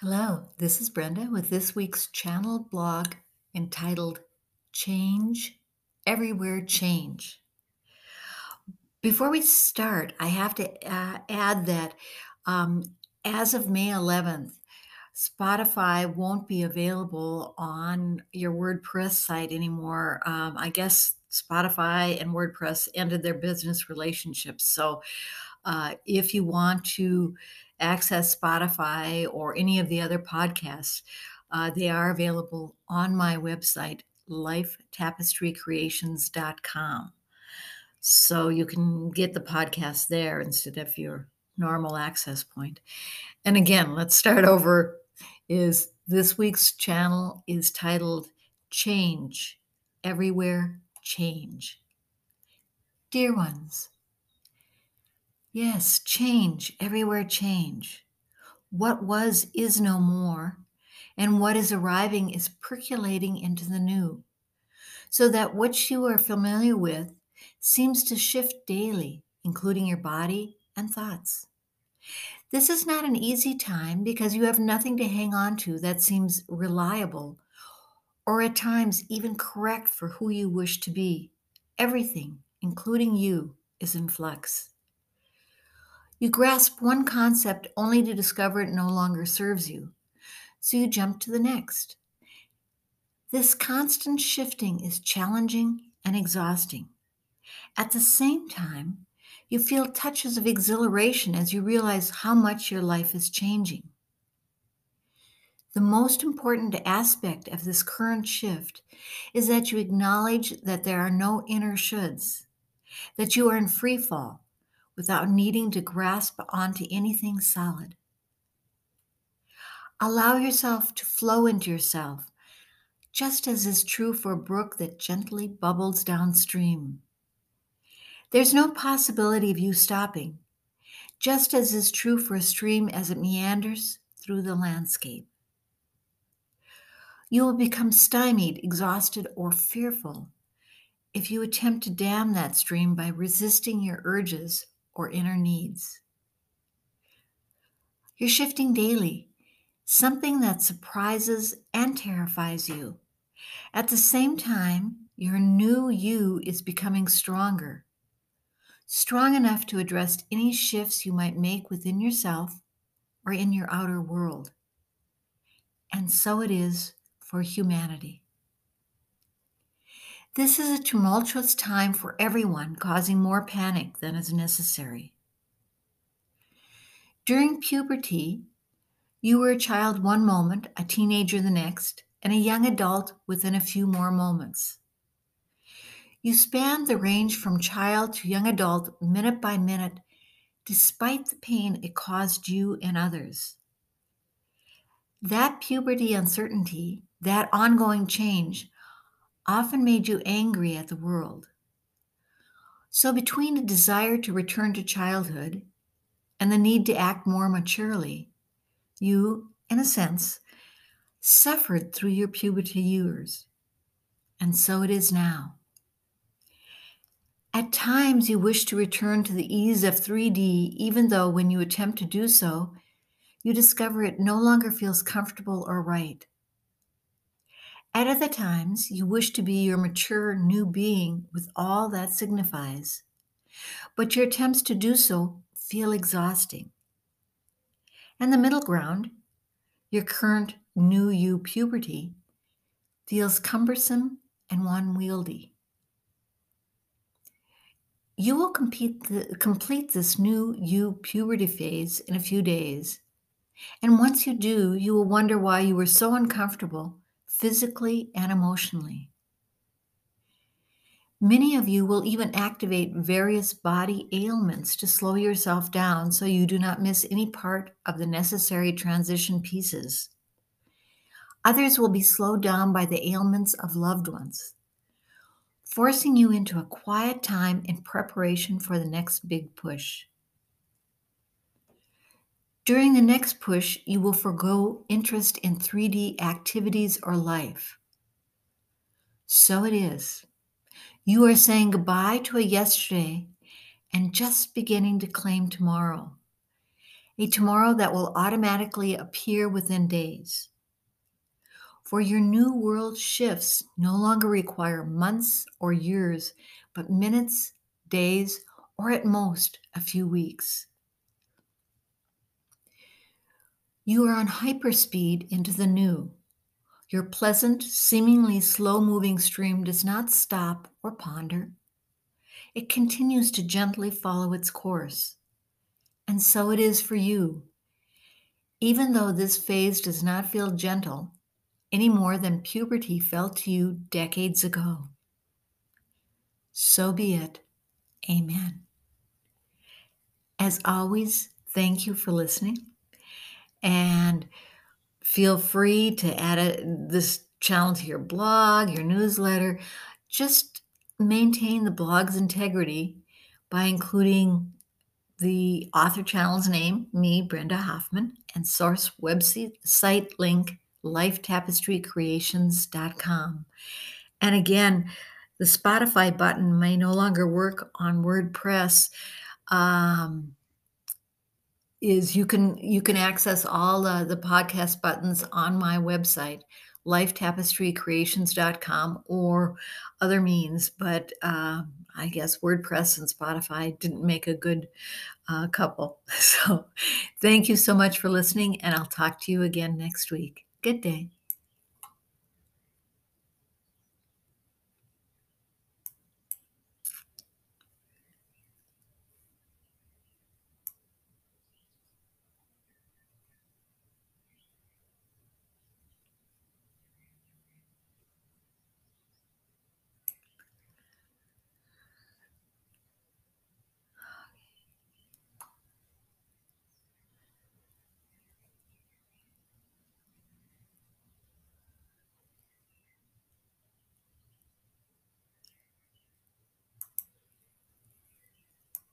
Hello, this is Brenda with this week's channel blog entitled Change Everywhere Change. Before we start, I have to uh, add that um, as of May 11th, Spotify won't be available on your WordPress site anymore. Um, I guess Spotify and WordPress ended their business relationships. So uh, if you want to access Spotify or any of the other podcasts, uh, they are available on my website, lifetapestrycreations.com. So you can get the podcast there instead of your normal access point. And again, let's start over. Is this week's channel is titled Change Everywhere Change. Dear ones, Yes, change, everywhere change. What was is no more, and what is arriving is percolating into the new, so that what you are familiar with seems to shift daily, including your body and thoughts. This is not an easy time because you have nothing to hang on to that seems reliable or at times even correct for who you wish to be. Everything, including you, is in flux. You grasp one concept only to discover it no longer serves you, so you jump to the next. This constant shifting is challenging and exhausting. At the same time, you feel touches of exhilaration as you realize how much your life is changing. The most important aspect of this current shift is that you acknowledge that there are no inner shoulds, that you are in free fall, without needing to grasp onto anything solid. Allow yourself to flow into yourself, just as is true for a brook that gently bubbles downstream. There's no possibility of you stopping, just as is true for a stream as it meanders through the landscape. You will become stymied, exhausted, or fearful if you attempt to dam that stream by resisting your urges or inner needs. You're shifting daily, something that surprises and terrifies you. At the same time, your new you is becoming stronger, strong enough to address any shifts you might make within yourself or in your outer world. And so it is for humanity. This is a tumultuous time for everyone, causing more panic than is necessary. During puberty, you were a child one moment, a teenager the next, and a young adult within a few more moments. You spanned the range from child to young adult minute by minute, despite the pain it caused you and others. That puberty uncertainty, that ongoing change, often made you angry at the world. So, between a desire to return to childhood and the need to act more maturely, you, in a sense, suffered through your puberty years. And so it is now. At times, you wish to return to the ease of 3D, even though when you attempt to do so, you discover it no longer feels comfortable or right. At other times, you wish to be your mature new being with all that signifies, but your attempts to do so feel exhausting. And the middle ground, your current new you puberty, feels cumbersome and unwieldy. You will the, complete this new you puberty phase in a few days. And once you do, you will wonder why you were so uncomfortable physically and emotionally. Many of you will even activate various body ailments to slow yourself down so you do not miss any part of the necessary transition pieces. Others will be slowed down by the ailments of loved ones, forcing you into a quiet time in preparation for the next big push. During the next push, you will forego interest in 3D activities or life. So it is. You are saying goodbye to a yesterday and just beginning to claim tomorrow. a tomorrow that will automatically appear within days. For your new world shifts no longer require months or years, but minutes, days, or at most a few weeks. You are on hyperspeed into the new. Your pleasant, seemingly slow moving stream does not stop or ponder. It continues to gently follow its course. And so it is for you. Even though this phase does not feel gentle any more than puberty felt to you decades ago. So be it. Amen. As always, thank you for listening. And feel free to add a, this channel to your blog, your newsletter. Just maintain the blog's integrity by including the author channel's name, me, Brenda Hoffman, and source website link, lifetapestrycreations.com. And again, the Spotify button may no longer work on WordPress. Um, is you can you can access all uh, the podcast buttons on my website lifetapestrycreations.com or other means but uh, i guess wordpress and spotify didn't make a good uh, couple. So thank you so much for listening and i'll talk to you again next week. Good day